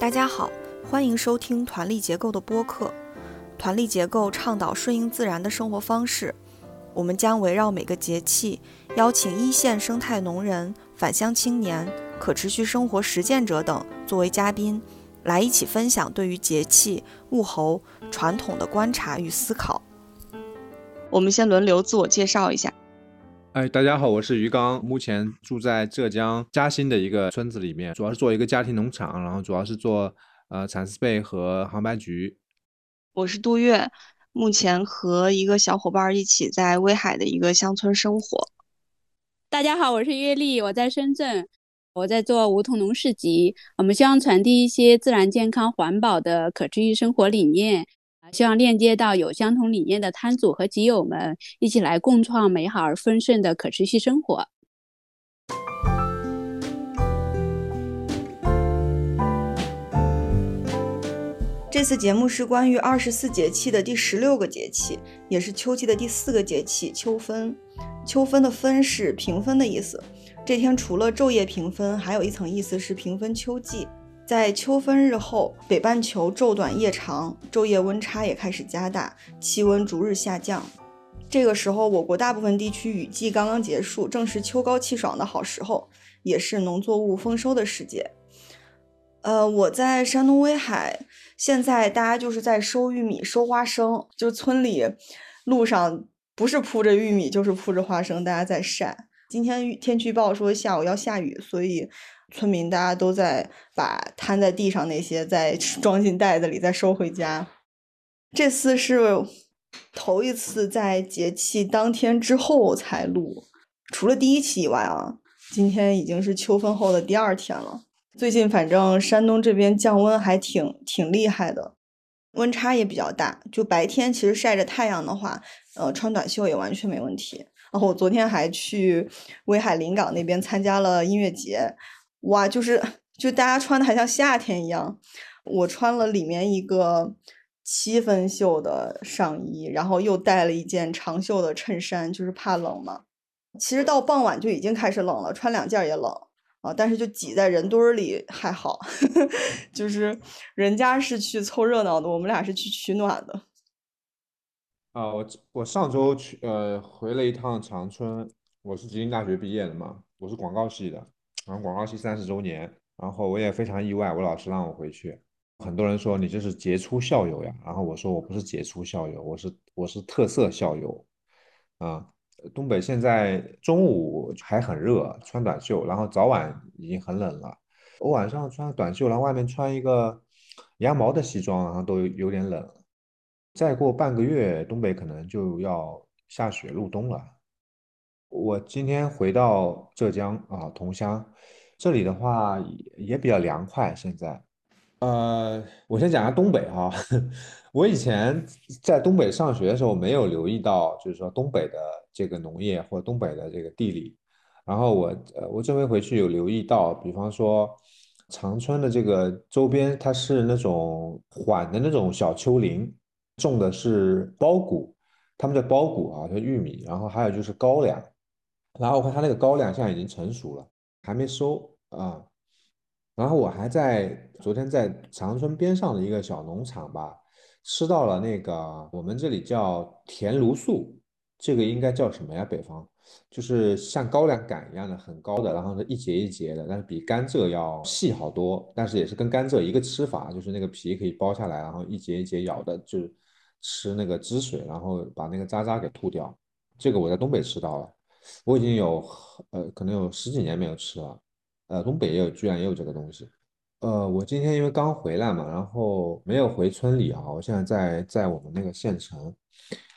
大家好，欢迎收听团力结构的播客。团力结构倡导顺应自然的生活方式，我们将围绕每个节气，邀请一线生态农人、返乡青年、可持续生活实践者等作为嘉宾，来一起分享对于节气、物候、传统的观察与思考。我们先轮流自我介绍一下。哎，大家好，我是于刚，目前住在浙江嘉兴的一个村子里面，主要是做一个家庭农场，然后主要是做呃蚕丝被和杭白菊。我是杜月，目前和一个小伙伴一起在威海的一个乡村生活。大家好，我是月丽，我在深圳，我在做梧桐农市集，我们希望传递一些自然、健康、环保的可持续生活理念。希望链接到有相同理念的摊主和集友们，一起来共创美好而丰盛的可持续生活。这次节目是关于二十四节气的第十六个节气，也是秋季的第四个节气——秋分。秋分的“分”是平分的意思。这天除了昼夜平分，还有一层意思是平分秋季。在秋分日后，北半球昼短夜长，昼夜温差也开始加大，气温逐日下降。这个时候，我国大部分地区雨季刚刚结束，正是秋高气爽的好时候，也是农作物丰收的时节。呃，我在山东威海，现在大家就是在收玉米、收花生，就村里路上不是铺着玉米，就是铺着花生，大家在晒。今天天气预报说下午要下雨，所以。村民大家都在把摊在地上那些再装进袋子里，再收回家。这次是头一次在节气当天之后才录，除了第一期以外啊，今天已经是秋分后的第二天了。最近反正山东这边降温还挺挺厉害的，温差也比较大。就白天其实晒着太阳的话，呃，穿短袖也完全没问题。然后我昨天还去威海临港那边参加了音乐节。哇，就是就大家穿的还像夏天一样，我穿了里面一个七分袖的上衣，然后又带了一件长袖的衬衫，就是怕冷嘛。其实到傍晚就已经开始冷了，穿两件也冷啊。但是就挤在人堆里还好呵呵，就是人家是去凑热闹的，我们俩是去取暖的。啊，我我上周去呃回了一趟长春，我是吉林大学毕业的嘛，我是广告系的。然后广告系三十周年，然后我也非常意外，我老师让我回去。很多人说你这是杰出校友呀，然后我说我不是杰出校友，我是我是特色校友。啊，东北现在中午还很热，穿短袖，然后早晚已经很冷了。我晚上穿短袖，然后外面穿一个羊毛的西装，然后都有点冷。再过半个月，东北可能就要下雪入冬了。我今天回到浙江啊，桐乡，这里的话也也比较凉快。现在，呃，我先讲下东北哈。我以前在东北上学的时候，没有留意到，就是说东北的这个农业或东北的这个地理。然后我呃，我这回回去有留意到，比方说长春的这个周边，它是那种缓的那种小丘陵，种的是苞谷，他们叫苞谷啊，叫玉米。然后还有就是高粱。然后我看它那个高粱现在已经成熟了，还没收啊。然后我还在昨天在长春边上的一个小农场吧，吃到了那个我们这里叫甜芦素，这个应该叫什么呀？北方就是像高粱杆一样的很高的，然后是一节一节的，但是比甘蔗要细好多，但是也是跟甘蔗一个吃法，就是那个皮可以剥下来，然后一节一节咬的，就是吃那个汁水，然后把那个渣渣给吐掉。这个我在东北吃到了。我已经有呃，可能有十几年没有吃了，呃，东北也有，居然也有这个东西。呃，我今天因为刚回来嘛，然后没有回村里啊，我现在在在我们那个县城。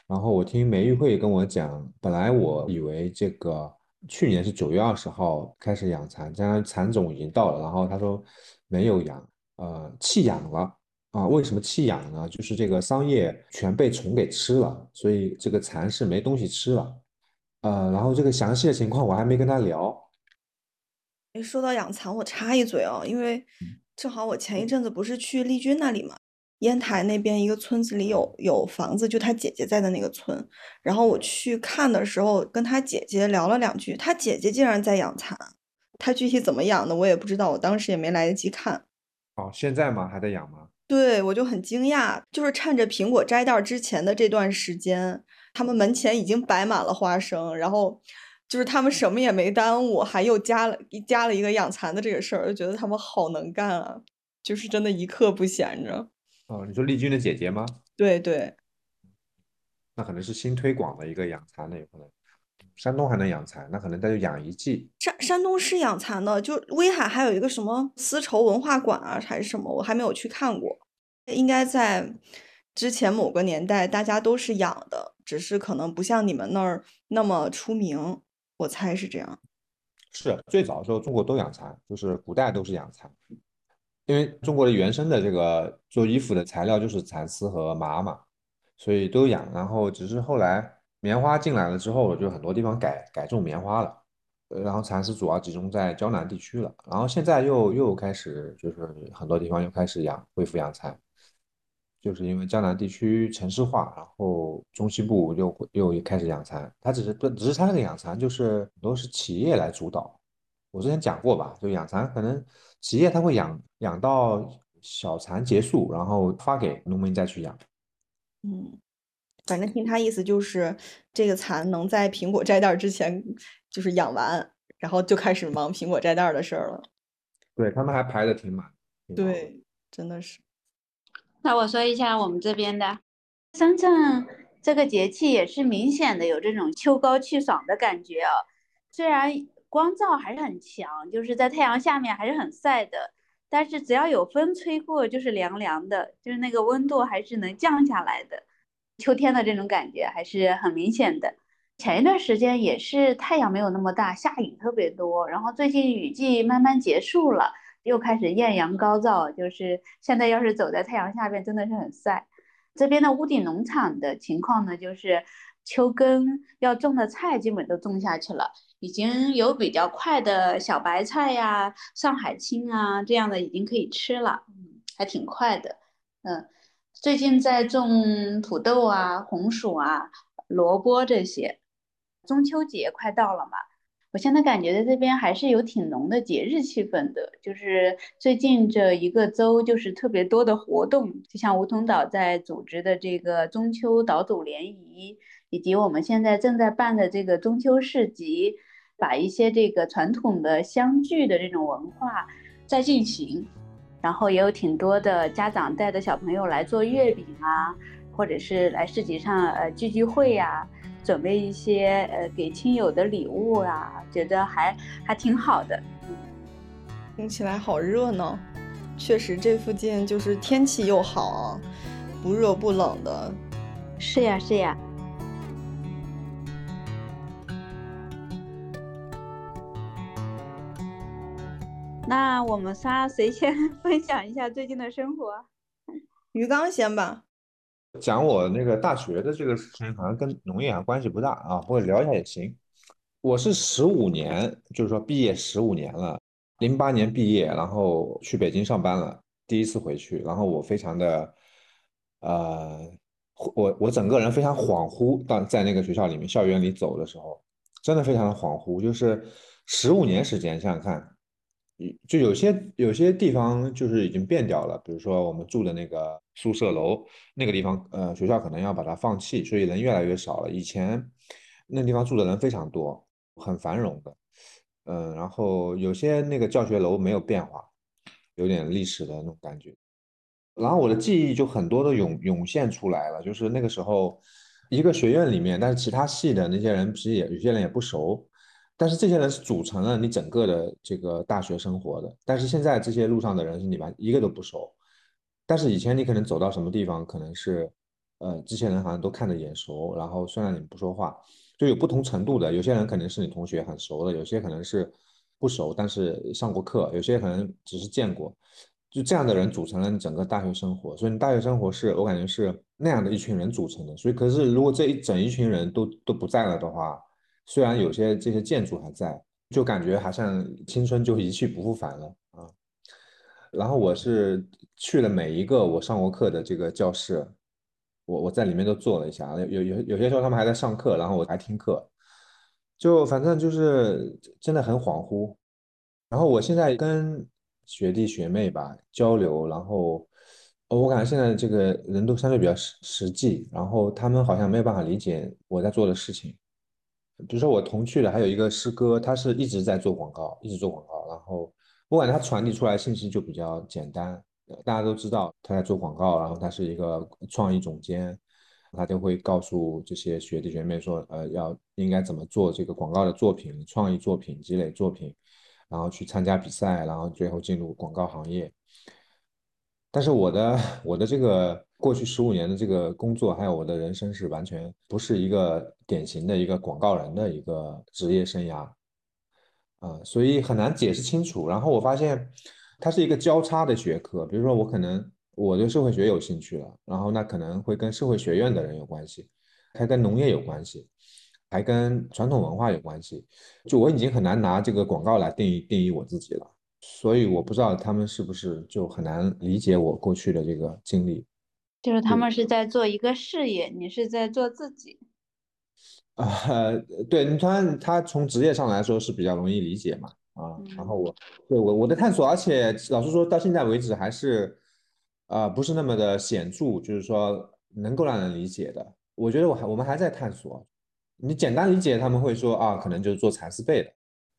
然后我听梅玉慧跟我讲，本来我以为这个去年是九月二十号开始养蚕，将来蚕种已经到了，然后他说没有养，呃，弃养了啊？为什么弃养呢？就是这个桑叶全被虫给吃了，所以这个蚕是没东西吃了。呃，然后这个详细的情况我还没跟他聊。哎，说到养蚕，我插一嘴哦，因为正好我前一阵子不是去丽君那里嘛，烟台那边一个村子里有有房子，就他姐姐在的那个村。然后我去看的时候，跟他姐姐聊了两句，他姐姐竟然在养蚕，他具体怎么养的我也不知道，我当时也没来得及看。哦，现在吗？还在养吗？对，我就很惊讶，就是趁着苹果摘袋之前的这段时间，他们门前已经摆满了花生，然后就是他们什么也没耽误，还又加了加了一个养蚕的这个事儿，就觉得他们好能干啊，就是真的一刻不闲着。哦，你说丽君的姐姐吗？对对，那可能是新推广的一个养蚕的，有可能。山东还能养蚕，那可能他就养一季。山山东是养蚕的，就威海还有一个什么丝绸文化馆啊，还是什么，我还没有去看过。应该在之前某个年代，大家都是养的，只是可能不像你们那儿那么出名，我猜是这样。是最早的时候，中国都养蚕，就是古代都是养蚕，因为中国的原生的这个做衣服的材料就是蚕丝和麻嘛，所以都养。然后只是后来棉花进来了之后，就很多地方改改种棉花了，然后蚕丝主要集中在胶南地区了。然后现在又又开始就是很多地方又开始养恢复养蚕。就是因为江南地区城市化，然后中西部又又开始养蚕，它只是不只是它那个养蚕，就是很多是企业来主导。我之前讲过吧，就养蚕可能企业它会养养到小蚕结束，然后发给农民再去养。嗯，反正听他意思就是这个蚕能在苹果摘袋之前就是养完，然后就开始忙苹果摘袋的事儿了。对他们还排的挺满。对，真的是。那我说一下我们这边的，深圳这个节气也是明显的有这种秋高气爽的感觉哦。虽然光照还是很强，就是在太阳下面还是很晒的，但是只要有风吹过，就是凉凉的，就是那个温度还是能降下来的。秋天的这种感觉还是很明显的。前一段时间也是太阳没有那么大，下雨特别多，然后最近雨季慢慢结束了。又开始艳阳高照，就是现在要是走在太阳下边，真的是很晒。这边的屋顶农场的情况呢，就是秋耕要种的菜基本都种下去了，已经有比较快的小白菜呀、上海青啊这样的已经可以吃了，还挺快的。嗯，最近在种土豆啊、红薯啊、萝卜这些。中秋节快到了嘛。我现在感觉在这边还是有挺浓的节日气氛的，就是最近这一个周就是特别多的活动，就像梧桐岛在组织的这个中秋岛主联谊，以及我们现在正在办的这个中秋市集，把一些这个传统的相聚的这种文化在进行，然后也有挺多的家长带着小朋友来做月饼啊，或者是来市集上呃聚聚会呀。准备一些呃给亲友的礼物啊，觉得还还挺好的。听起来好热闹，确实这附近就是天气又好，不热不冷的。是呀是呀。那我们仨谁先 分享一下最近的生活？鱼缸先吧。讲我那个大学的这个事情，好像跟农业啊关系不大啊，或者聊一下也行。我是十五年，就是说毕业十五年了，零八年毕业，然后去北京上班了，第一次回去，然后我非常的，呃，我我整个人非常恍惚，当在那个学校里面校园里走的时候，真的非常的恍惚，就是十五年时间，想想看。就有些有些地方就是已经变掉了，比如说我们住的那个宿舍楼那个地方，呃，学校可能要把它放弃，所以人越来越少了。以前那地方住的人非常多，很繁荣的，嗯，然后有些那个教学楼没有变化，有点历史的那种感觉。然后我的记忆就很多都涌涌现出来了，就是那个时候一个学院里面，但是其他系的那些人其实也有些人也不熟。但是这些人是组成了你整个的这个大学生活的。但是现在这些路上的人是你完一个都不熟。但是以前你可能走到什么地方，可能是，呃，这些人好像都看着眼熟。然后虽然你们不说话，就有不同程度的。有些人可能是你同学很熟的，有些可能是不熟，但是上过课。有些可能只是见过。就这样的人组成了你整个大学生活。所以你大学生活是我感觉是那样的一群人组成的。所以可是如果这一整一群人都都不在了的话。虽然有些这些建筑还在，就感觉好像青春就一去不复返了啊。然后我是去了每一个我上过课的这个教室，我我在里面都坐了一下，有有有些时候他们还在上课，然后我还听课，就反正就是真的很恍惚。然后我现在跟学弟学妹吧交流，然后我感觉现在这个人都相对比较实实际，然后他们好像没有办法理解我在做的事情。比如说我同去的还有一个师哥，他是一直在做广告，一直做广告，然后我感觉他传递出来信息就比较简单，大家都知道他在做广告，然后他是一个创意总监，他就会告诉这些学弟学妹说，呃，要应该怎么做这个广告的作品、创意作品、积累作品，然后去参加比赛，然后最后进入广告行业。但是我的 我的这个过去十五年的这个工作，还有我的人生是完全不是一个典型的一个广告人的一个职业生涯，啊，所以很难解释清楚。然后我发现它是一个交叉的学科，比如说我可能我对社会学有兴趣了，然后那可能会跟社会学院的人有关系，还跟农业有关系，还跟传统文化有关系。就我已经很难拿这个广告来定义定义我自己了。所以我不知道他们是不是就很难理解我过去的这个经历，就是他们是在做一个事业，你是在做自己。啊，对你看他从职业上来说是比较容易理解嘛，啊，然后我对我我的探索，而且老实说到现在为止还是，啊，不是那么的显著，就是说能够让人理解的。我觉得我还我们还在探索，你简单理解他们会说啊，可能就是做蚕丝被的。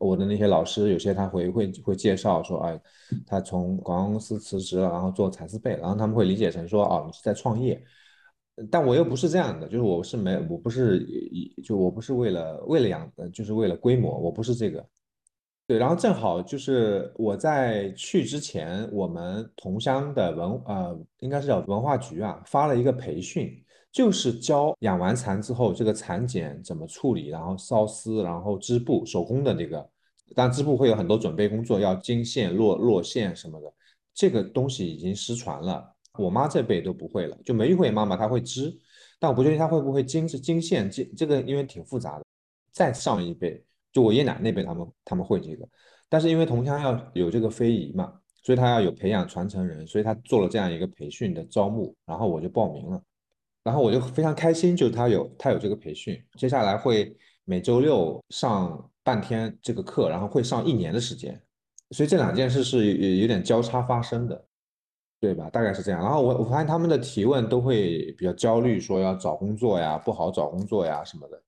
我的那些老师，有些他会会会介绍说，哎，他从广告公司辞职了，然后做蚕丝被，然后他们会理解成说，哦，你是在创业，但我又不是这样的，就是我是没，我不是就我不是为了为了养，就是为了规模，我不是这个，对，然后正好就是我在去之前，我们同乡的文呃，应该是叫文化局啊，发了一个培训。就是教养完蚕之后，这个蚕茧怎么处理，然后缫丝，然后织布，手工的这个。当然，织布会有很多准备工作，要经线、落落线什么的。这个东西已经失传了，我妈这辈都不会了。就梅玉慧妈妈她会织，但我不确定她会不会经是经线经这个，因为挺复杂的。再上一辈，就我爷爷奶奶那辈，他们他们会这个。但是因为同乡要有这个非遗嘛，所以他要有培养传承人，所以他做了这样一个培训的招募，然后我就报名了。然后我就非常开心，就是他有他有这个培训，接下来会每周六上半天这个课，然后会上一年的时间，所以这两件事是有有点交叉发生的，对吧？大概是这样。然后我我发现他们的提问都会比较焦虑，说要找工作呀，不好找工作呀什么的，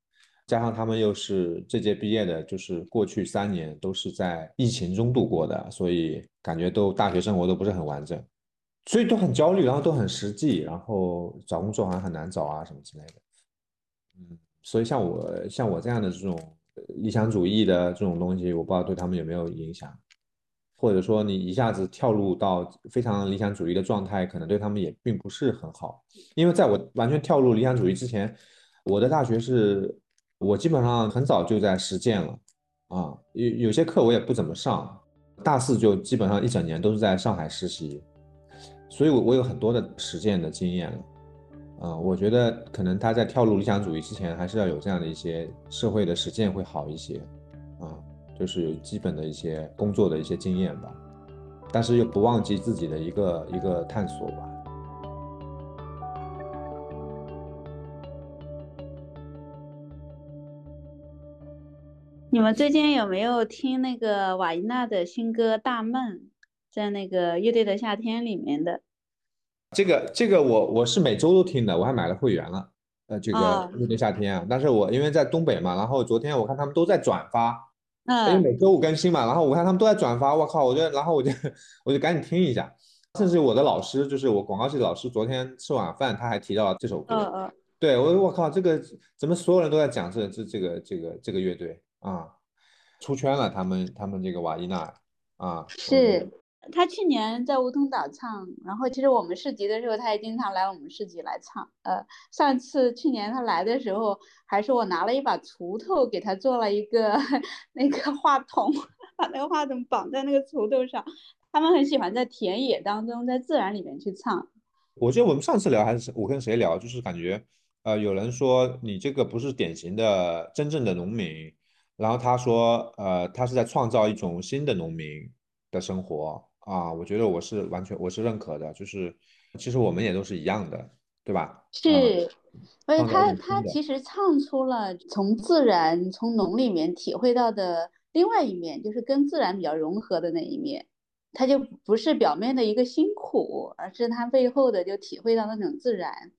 加上他们又是这届毕业的，就是过去三年都是在疫情中度过的，所以感觉都大学生活都不是很完整。所以都很焦虑，然后都很实际，然后找工作好像很难找啊，什么之类的。嗯，所以像我像我这样的这种理想主义的这种东西，我不知道对他们有没有影响，或者说你一下子跳入到非常理想主义的状态，可能对他们也并不是很好。因为在我完全跳入理想主义之前，我的大学是我基本上很早就在实践了啊，有有些课我也不怎么上，大四就基本上一整年都是在上海实习。所以，我我有很多的实践的经验了，啊，我觉得可能他在跳入理想主义之前，还是要有这样的一些社会的实践会好一些，啊，就是有基本的一些工作的一些经验吧，但是又不忘记自己的一个一个探索吧。你们最近有没有听那个瓦依娜的新歌《大梦》？在那个乐队的夏天里面的，这个这个我我是每周都听的，我还买了会员了。呃，这个乐队夏天啊，但是我因为在东北嘛，然后昨天我看他们都在转发，因为每周五更新嘛，然后我看他们都在转发，我靠，我就然后我就 我就赶紧听一下，甚至我的老师就是我广告系的老师，昨天吃晚饭他还提到了这首歌，嗯嗯，对我我靠，这个怎么所有人都在讲这这这个这个这个乐队啊，出圈了，他们他们这个瓦伊娜啊是。他去年在梧桐岛唱，然后其实我们市集的时候，他也经常来我们市集来唱。呃，上次去年他来的时候，还是我拿了一把锄头给他做了一个 那个话筒，把那个话筒绑在那个锄头上。他们很喜欢在田野当中，在自然里面去唱。我记得我们上次聊还是我跟谁聊，就是感觉，呃，有人说你这个不是典型的真正的农民，然后他说，呃，他是在创造一种新的农民的生活。啊，我觉得我是完全我是认可的，就是其实我们也都是一样的，对吧？是，而且他他其实唱出了从自然从农里面体会到的另外一面，就是跟自然比较融合的那一面。他就不是表面的一个辛苦，而是他背后的就体会到那种自然。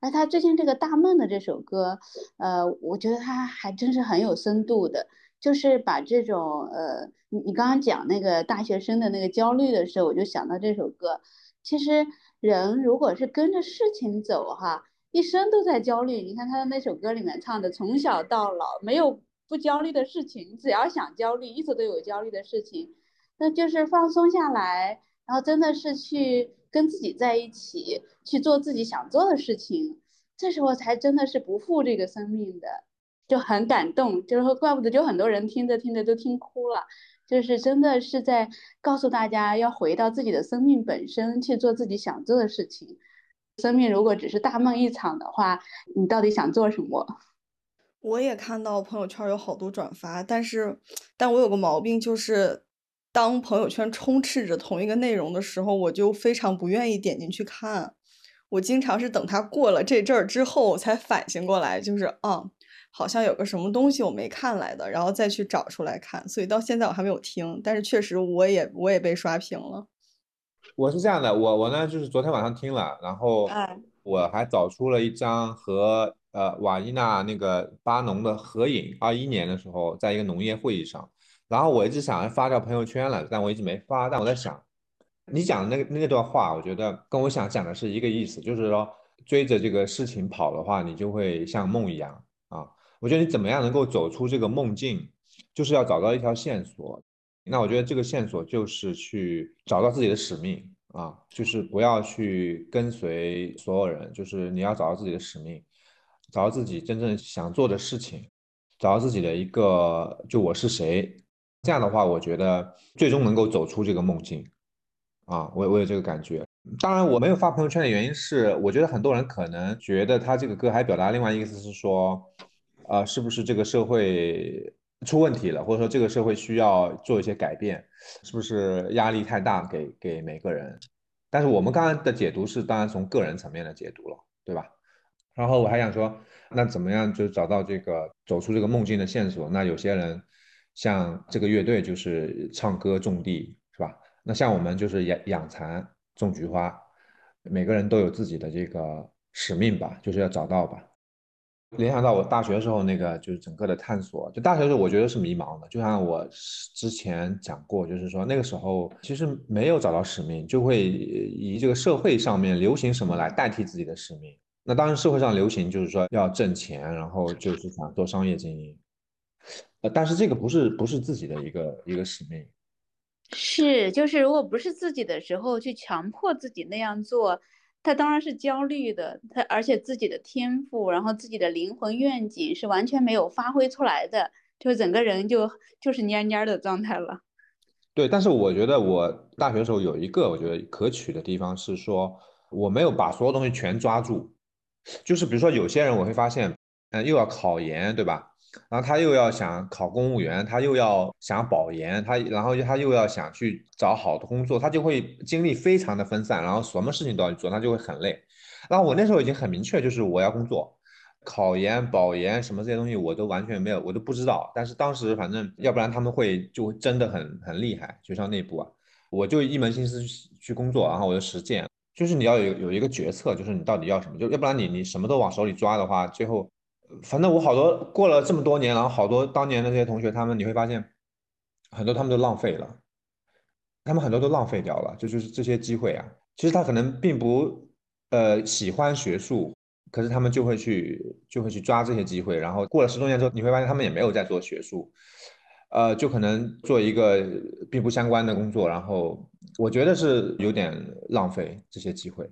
而他最近这个大梦的这首歌，呃，我觉得他还真是很有深度的，就是把这种呃，你你刚刚讲那个大学生的那个焦虑的时候，我就想到这首歌。其实人如果是跟着事情走，哈，一生都在焦虑。你看他的那首歌里面唱的，从小到老没有不焦虑的事情，只要想焦虑，一直都有焦虑的事情。那就是放松下来，然后真的是去跟自己在一起，去做自己想做的事情，这时候才真的是不负这个生命的，就很感动。就是说怪不得就很多人听着听着都听哭了。就是真的是在告诉大家，要回到自己的生命本身去做自己想做的事情。生命如果只是大梦一场的话，你到底想做什么？我也看到朋友圈有好多转发，但是，但我有个毛病，就是当朋友圈充斥着同一个内容的时候，我就非常不愿意点进去看。我经常是等它过了这阵儿之后我才反省过来，就是啊。好像有个什么东西我没看来的，然后再去找出来看，所以到现在我还没有听，但是确实我也我也被刷屏了。我是这样的，我我呢就是昨天晚上听了，然后我还找出了一张和呃瓦伊娜那个巴农的合影，二一年的时候在一个农业会议上，然后我一直想发到朋友圈了，但我一直没发，但我在想，你讲的那个那段话，我觉得跟我想讲的是一个意思，就是说追着这个事情跑的话，你就会像梦一样啊。我觉得你怎么样能够走出这个梦境，就是要找到一条线索。那我觉得这个线索就是去找到自己的使命啊，就是不要去跟随所有人，就是你要找到自己的使命，找到自己真正想做的事情，找到自己的一个就我是谁。这样的话，我觉得最终能够走出这个梦境啊。我我有这个感觉。当然，我没有发朋友圈的原因是，我觉得很多人可能觉得他这个歌还表达另外一个意思是说。啊，是不是这个社会出问题了，或者说这个社会需要做一些改变？是不是压力太大给给每个人？但是我们刚刚的解读是，当然从个人层面的解读了，对吧？然后我还想说，那怎么样就找到这个走出这个梦境的线索？那有些人像这个乐队就是唱歌种地，是吧？那像我们就是养养蚕种菊花，每个人都有自己的这个使命吧，就是要找到吧。联想到我大学时候那个就是整个的探索，就大学时候我觉得是迷茫的，就像我之前讲过，就是说那个时候其实没有找到使命，就会以这个社会上面流行什么来代替自己的使命。那当然社会上流行就是说要挣钱，然后就是想做商业经营，呃，但是这个不是不是自己的一个一个使命。是，就是如果不是自己的时候去强迫自己那样做。他当然是焦虑的，他而且自己的天赋，然后自己的灵魂愿景是完全没有发挥出来的，就整个人就就是蔫蔫的状态了。对，但是我觉得我大学的时候有一个我觉得可取的地方是说，我没有把所有东西全抓住，就是比如说有些人我会发现，嗯，又要考研，对吧？然后他又要想考公务员，他又要想保研，他然后他又要想去找好的工作，他就会精力非常的分散，然后什么事情都要去做，他就会很累。然后我那时候已经很明确，就是我要工作，考研、保研什么这些东西我都完全没有，我都不知道。但是当时反正要不然他们会就真的很很厉害，学校内部啊，我就一门心思去工作，然后我就实践，就是你要有有一个决策，就是你到底要什么，就要不然你你什么都往手里抓的话，最后。反正我好多过了这么多年，然后好多当年的这些同学，他们你会发现，很多他们都浪费了，他们很多都浪费掉了，就就是这些机会啊。其实他可能并不呃喜欢学术，可是他们就会去就会去抓这些机会，然后过了十多年之后，你会发现他们也没有在做学术，呃，就可能做一个并不相关的工作，然后我觉得是有点浪费这些机会。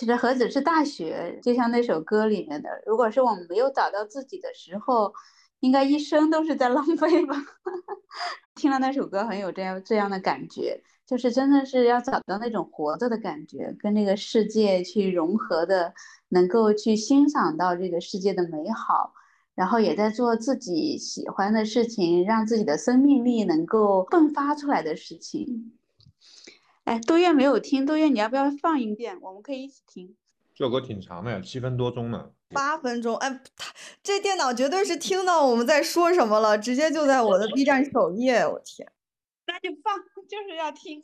其实何止是大学，就像那首歌里面的，如果是我们没有找到自己的时候，应该一生都是在浪费吧。听了那首歌，很有这样这样的感觉，就是真的是要找到那种活着的感觉，跟那个世界去融合的，能够去欣赏到这个世界的美好，然后也在做自己喜欢的事情，让自己的生命力能够迸发出来的事情。哎，多月没有听，多月你要不要放一遍？我们可以一起听。这首歌挺长的，七分多钟呢。八分钟，哎，他这电脑绝对是听到我们在说什么了，直接就在我的 B 站首页，我天。那就放，就是要听。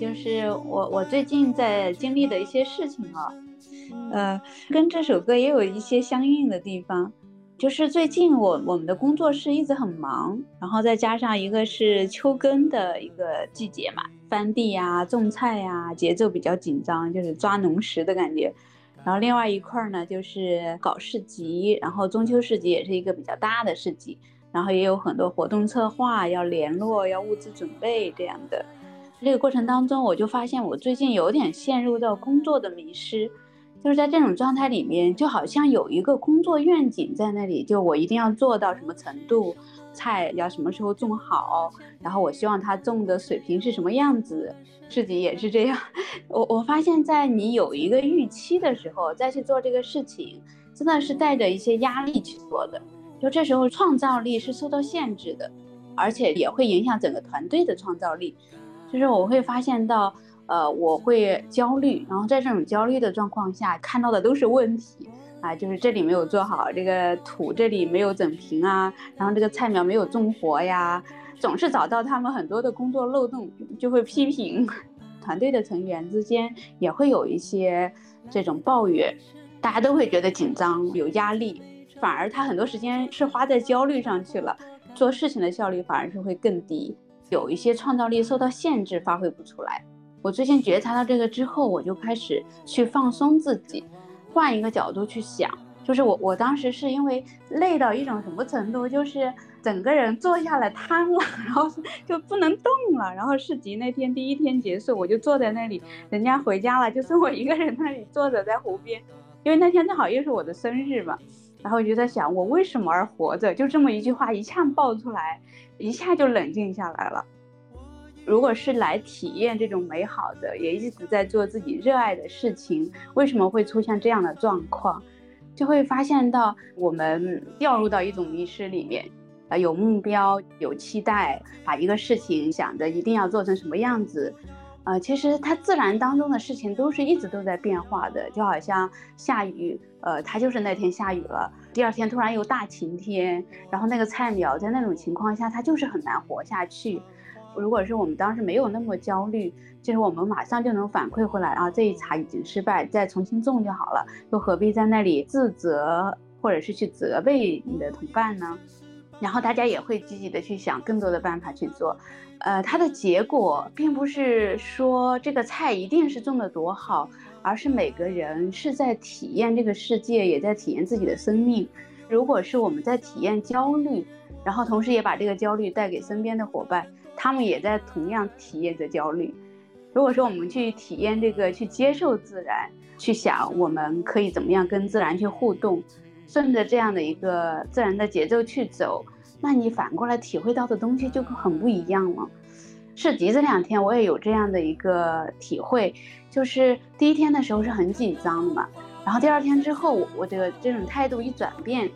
就是我我最近在经历的一些事情啊，呃，跟这首歌也有一些相应的地方。就是最近我我们的工作室一直很忙，然后再加上一个是秋耕的一个季节嘛，翻地呀、种菜呀，节奏比较紧张，就是抓农时的感觉。然后另外一块呢，就是搞市集，然后中秋市集也是一个比较大的市集，然后也有很多活动策划要联络，要物资准备这样的。这个过程当中，我就发现我最近有点陷入到工作的迷失。就是在这种状态里面，就好像有一个工作愿景在那里，就我一定要做到什么程度，菜要什么时候种好，然后我希望它种的水平是什么样子，自己也是这样。我我发现，在你有一个预期的时候，再去做这个事情，真的是带着一些压力去做的，就这时候创造力是受到限制的，而且也会影响整个团队的创造力。就是我会发现到。呃，我会焦虑，然后在这种焦虑的状况下，看到的都是问题啊，就是这里没有做好，这个土这里没有整平啊，然后这个菜苗没有种活呀，总是找到他们很多的工作漏洞，就会批评。团队的成员之间也会有一些这种抱怨，大家都会觉得紧张有压力，反而他很多时间是花在焦虑上去了，做事情的效率反而是会更低，有一些创造力受到限制，发挥不出来。我最近觉察到这个之后，我就开始去放松自己，换一个角度去想。就是我，我当时是因为累到一种什么程度，就是整个人坐下来瘫了，然后就不能动了。然后市集那天第一天结束，我就坐在那里，人家回家了，就剩我一个人那里坐着在湖边。因为那天正好又是我的生日嘛，然后我就在想，我为什么而活着？就这么一句话一下爆出来，一下就冷静下来了。如果是来体验这种美好的，也一直在做自己热爱的事情，为什么会出现这样的状况？就会发现到我们掉入到一种迷失里面，啊，有目标，有期待，把一个事情想着一定要做成什么样子，啊，其实它自然当中的事情都是一直都在变化的，就好像下雨，呃，它就是那天下雨了，第二天突然有大晴天，然后那个菜苗在那种情况下，它就是很难活下去。如果是我们当时没有那么焦虑，就是我们马上就能反馈回来啊，这一茬已经失败，再重新种就好了，又何必在那里自责或者是去责备你的同伴呢？然后大家也会积极的去想更多的办法去做，呃，它的结果并不是说这个菜一定是种的多好，而是每个人是在体验这个世界，也在体验自己的生命。如果是我们在体验焦虑，然后同时也把这个焦虑带给身边的伙伴。他们也在同样体验着焦虑。如果说我们去体验这个，去接受自然，去想我们可以怎么样跟自然去互动，顺着这样的一个自然的节奏去走，那你反过来体会到的东西就很不一样了。市集这两天我也有这样的一个体会，就是第一天的时候是很紧张的嘛，然后第二天之后，我的这种态度一转变，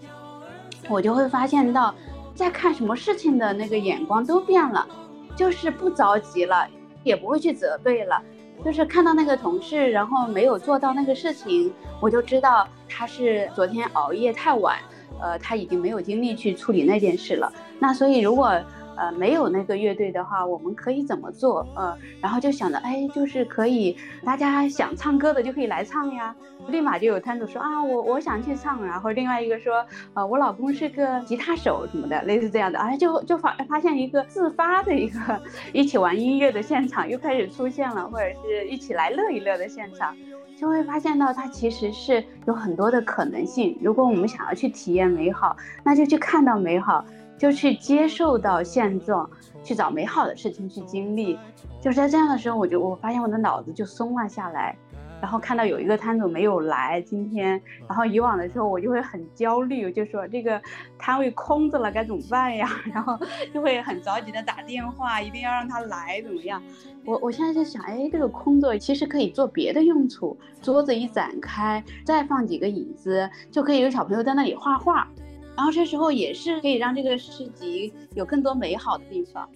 我就会发现到，在看什么事情的那个眼光都变了。就是不着急了，也不会去责备了，就是看到那个同事，然后没有做到那个事情，我就知道他是昨天熬夜太晚，呃，他已经没有精力去处理那件事了。那所以如果。呃，没有那个乐队的话，我们可以怎么做？呃，然后就想着，哎，就是可以，大家想唱歌的就可以来唱呀。立马就有摊主说啊，我我想去唱。然后另外一个说，呃，我老公是个吉他手什么的，类似这样的。哎，就就发发现一个自发的一个 一起玩音乐的现场又开始出现了，或者是一起来乐一乐的现场，就会发现到它其实是有很多的可能性。如果我们想要去体验美好，那就去看到美好。就去接受到现状，去找美好的事情去经历，就是在这样的时候，我就我发现我的脑子就松了下来，然后看到有一个摊主没有来今天，然后以往的时候我就会很焦虑，就说这个摊位空着了该怎么办呀？然后就会很着急的打电话，一定要让他来怎么样？我我现在在想，哎，这个空座其实可以做别的用处，桌子一展开，再放几个椅子，就可以有小朋友在那里画画。然后这时候也是可以让这个市集有更多美好的地方，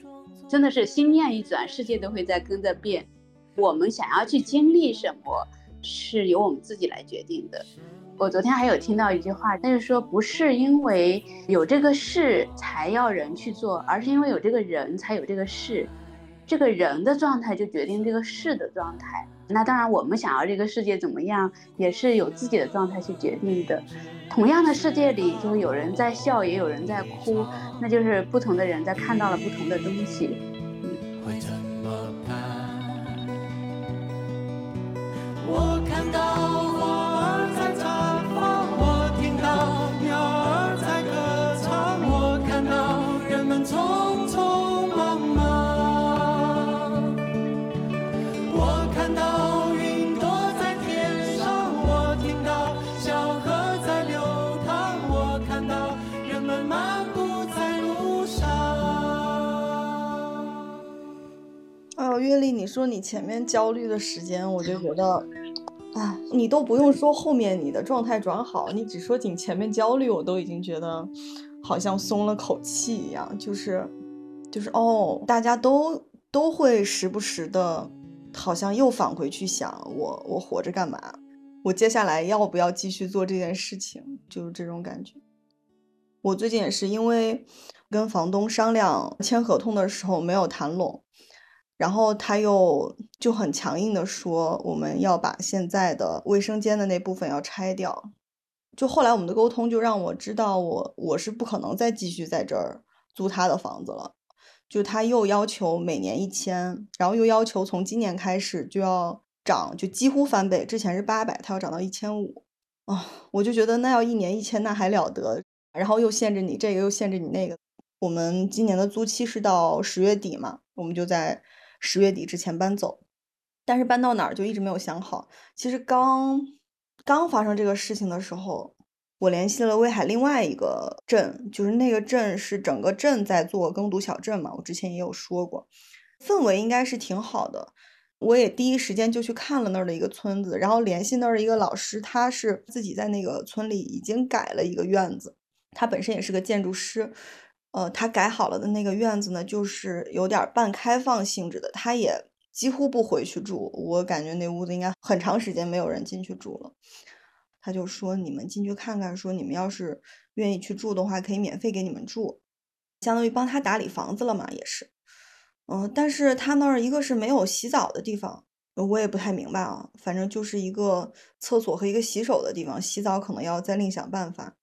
真的是心念一转，世界都会在跟着变。我们想要去经历什么，是由我们自己来决定的。我昨天还有听到一句话，那是说，不是因为有这个事才要人去做，而是因为有这个人才有这个事。这个人的状态就决定这个事的状态。那当然，我们想要这个世界怎么样，也是有自己的状态去决定的。同样的世界里，就是有人在笑，也有人在哭，那就是不同的人在看到了不同的东西。会怎么办？我看到花儿在绽放，我听到鸟儿在歌唱，我看到人们匆哎呦，月丽，你说你前面焦虑的时间，我就觉得，哎，你都不用说后面你的状态转好，你只说你前面焦虑，我都已经觉得好像松了口气一样，就是，就是哦，大家都都会时不时的，好像又返回去想我我活着干嘛，我接下来要不要继续做这件事情，就是这种感觉。我最近也是因为跟房东商量签合同的时候没有谈拢。然后他又就很强硬的说，我们要把现在的卫生间的那部分要拆掉。就后来我们的沟通就让我知道我，我是不可能再继续在这儿租他的房子了。就他又要求每年一千，然后又要求从今年开始就要涨，就几乎翻倍，之前是八百，他要涨到一千五。啊，我就觉得那要一年一千，那还了得？然后又限制你这个，又限制你那个。我们今年的租期是到十月底嘛，我们就在。十月底之前搬走，但是搬到哪儿就一直没有想好。其实刚刚发生这个事情的时候，我联系了威海另外一个镇，就是那个镇是整个镇在做耕读小镇嘛，我之前也有说过，氛围应该是挺好的。我也第一时间就去看了那儿的一个村子，然后联系那儿的一个老师，他是自己在那个村里已经改了一个院子，他本身也是个建筑师。呃，他改好了的那个院子呢，就是有点半开放性质的，他也几乎不回去住。我感觉那屋子应该很长时间没有人进去住了。他就说：“你们进去看看，说你们要是愿意去住的话，可以免费给你们住，相当于帮他打理房子了嘛，也是。嗯，但是他那儿一个是没有洗澡的地方，我也不太明白啊，反正就是一个厕所和一个洗手的地方，洗澡可能要再另想办法，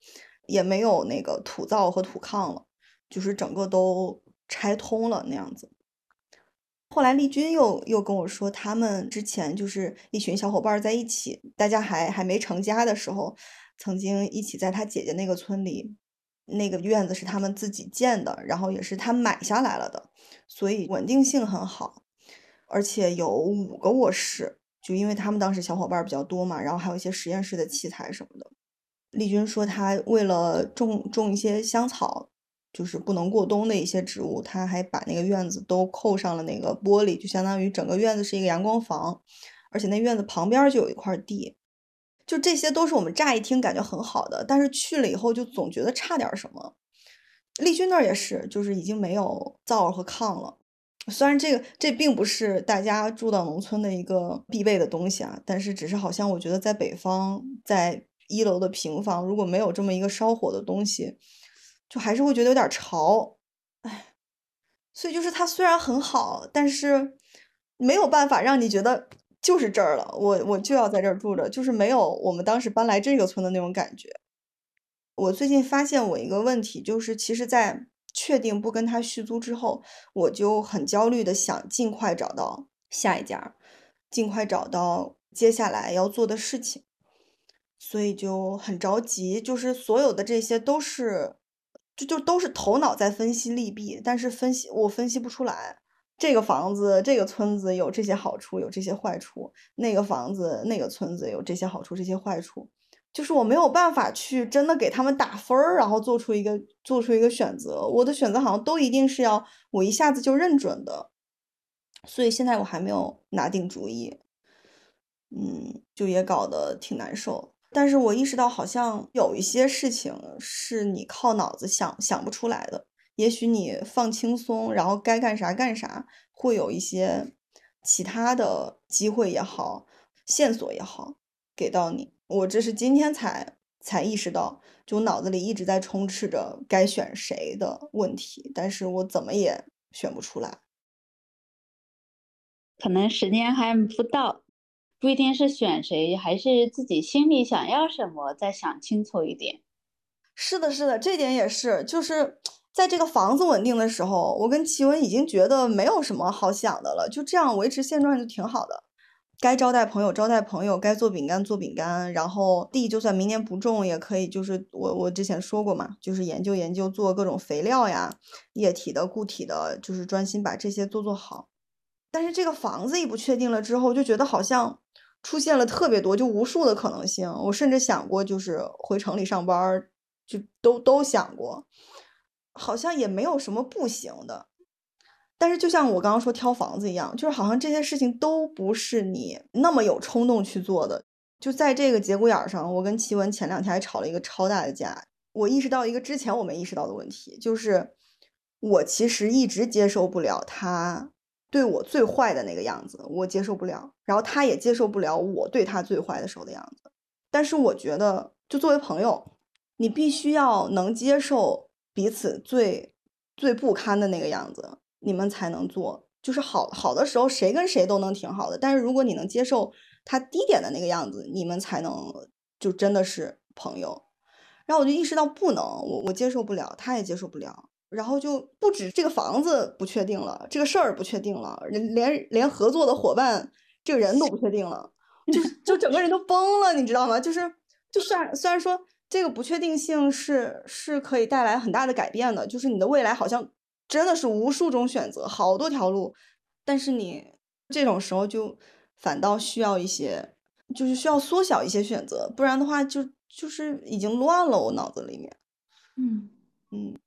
也没有那个土灶和土炕了。”就是整个都拆通了那样子。后来丽君又又跟我说，他们之前就是一群小伙伴在一起，大家还还没成家的时候，曾经一起在他姐姐那个村里，那个院子是他们自己建的，然后也是他买下来了的，所以稳定性很好，而且有五个卧室，就因为他们当时小伙伴比较多嘛，然后还有一些实验室的器材什么的。丽君说，她为了种种一些香草。就是不能过冬的一些植物，他还把那个院子都扣上了那个玻璃，就相当于整个院子是一个阳光房，而且那院子旁边就有一块地，就这些都是我们乍一听感觉很好的，但是去了以后就总觉得差点什么。丽君那儿也是，就是已经没有灶和炕了，虽然这个这并不是大家住到农村的一个必备的东西啊，但是只是好像我觉得在北方，在一楼的平房如果没有这么一个烧火的东西。就还是会觉得有点潮，哎，所以就是它虽然很好，但是没有办法让你觉得就是这儿了，我我就要在这儿住着，就是没有我们当时搬来这个村的那种感觉。我最近发现我一个问题，就是其实，在确定不跟他续租之后，我就很焦虑的想尽快找到下一家，尽快找到接下来要做的事情，所以就很着急，就是所有的这些都是。就就都是头脑在分析利弊，但是分析我分析不出来。这个房子、这个村子有这些好处，有这些坏处；那个房子、那个村子有这些好处、这些坏处，就是我没有办法去真的给他们打分儿，然后做出一个做出一个选择。我的选择好像都一定是要我一下子就认准的，所以现在我还没有拿定主意。嗯，就也搞得挺难受。但是我意识到，好像有一些事情是你靠脑子想想不出来的。也许你放轻松，然后该干啥干啥，会有一些其他的机会也好，线索也好给到你。我这是今天才才意识到，就脑子里一直在充斥着该选谁的问题，但是我怎么也选不出来。可能时间还不到，不一定是选谁，还是自己心里想要什么，再想清楚一点。是的，是的，这点也是，就是在这个房子稳定的时候，我跟奇文已经觉得没有什么好想的了，就这样维持现状就挺好的。该招待朋友招待朋友，该做饼干做饼干，然后地就算明年不种也可以，就是我我之前说过嘛，就是研究研究做各种肥料呀，液体的、固体的，就是专心把这些做做好。但是这个房子一不确定了之后，就觉得好像出现了特别多，就无数的可能性。我甚至想过，就是回城里上班，就都都想过，好像也没有什么不行的。但是就像我刚刚说挑房子一样，就是好像这些事情都不是你那么有冲动去做的。就在这个节骨眼上，我跟齐文前两天还吵了一个超大的架。我意识到一个之前我没意识到的问题，就是我其实一直接受不了他对我最坏的那个样子，我接受不了。然后他也接受不了我对他最坏的时候的样子。但是我觉得，就作为朋友，你必须要能接受彼此最最不堪的那个样子。你们才能做，就是好好的时候，谁跟谁都能挺好的。但是如果你能接受他低点的那个样子，你们才能就真的是朋友。然后我就意识到不能，我我接受不了，他也接受不了。然后就不止这个房子不确定了，这个事儿不确定了，连连连合作的伙伴这个人都不确定了，就就整个人都崩了，你知道吗？就是就虽然虽然说这个不确定性是是可以带来很大的改变的，就是你的未来好像。真的是无数种选择，好多条路，但是你这种时候就反倒需要一些，就是需要缩小一些选择，不然的话就就是已经乱了，我脑子里面。嗯嗯，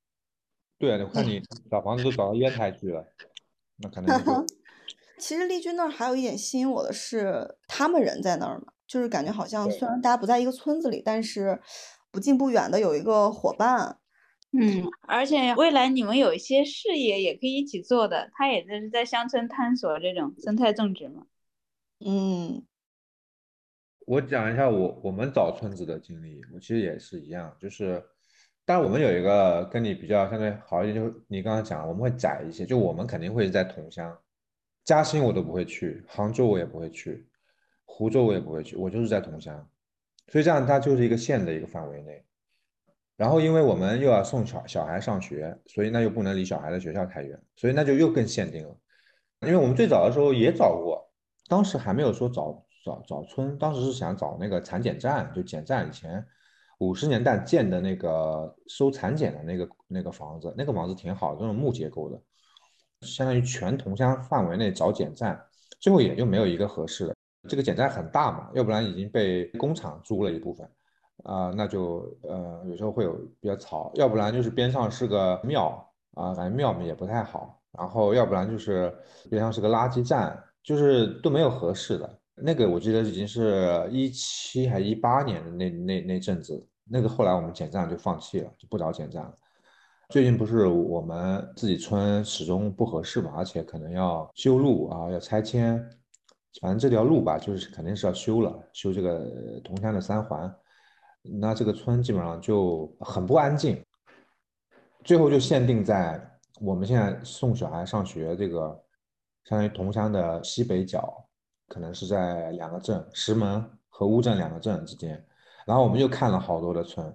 对啊，我看你 找房子都找到烟台去了，那可能就 其实丽君那儿还有一点吸引我的是，他们人在那儿嘛，就是感觉好像虽然大家不在一个村子里，但是不近不远的有一个伙伴。嗯，而且未来你们有一些事业也可以一起做的，他也就是在乡村探索这种生态种植嘛。嗯，我讲一下我我们找村子的经历，我其实也是一样，就是，但我们有一个跟你比较相对好一点，就是你刚刚讲，我们会窄一些，就我们肯定会在桐乡，嘉兴我都不会去，杭州我也不会去，湖州我也不会去，我就是在桐乡，所以这样它就是一个县的一个范围内。然后因为我们又要送小小孩上学，所以那又不能离小孩的学校太远，所以那就又更限定了。因为我们最早的时候也找过，当时还没有说找找找村，当时是想找那个产检站，就检站以前五十年代建的那个收产检的那个那个房子，那个房子挺好的，那种木结构的，相当于全同乡范围内找检站，最后也就没有一个合适的。这个检站很大嘛，要不然已经被工厂租了一部分。啊、那就呃有时候会有比较吵，要不然就是边上是个庙啊，感觉庙里也不太好，然后要不然就是边上是个垃圾站，就是都没有合适的。那个我记得已经是一七还一八年的那那那阵子，那个后来我们减站就放弃了，就不找减站了。最近不是我们自己村始终不合适嘛，而且可能要修路啊，要拆迁，反正这条路吧，就是肯定是要修了，修这个同乡的三环。那这个村基本上就很不安静，最后就限定在我们现在送小孩上学这个，相当于同乡的西北角，可能是在两个镇石门和乌镇两个镇之间。然后我们又看了好多的村，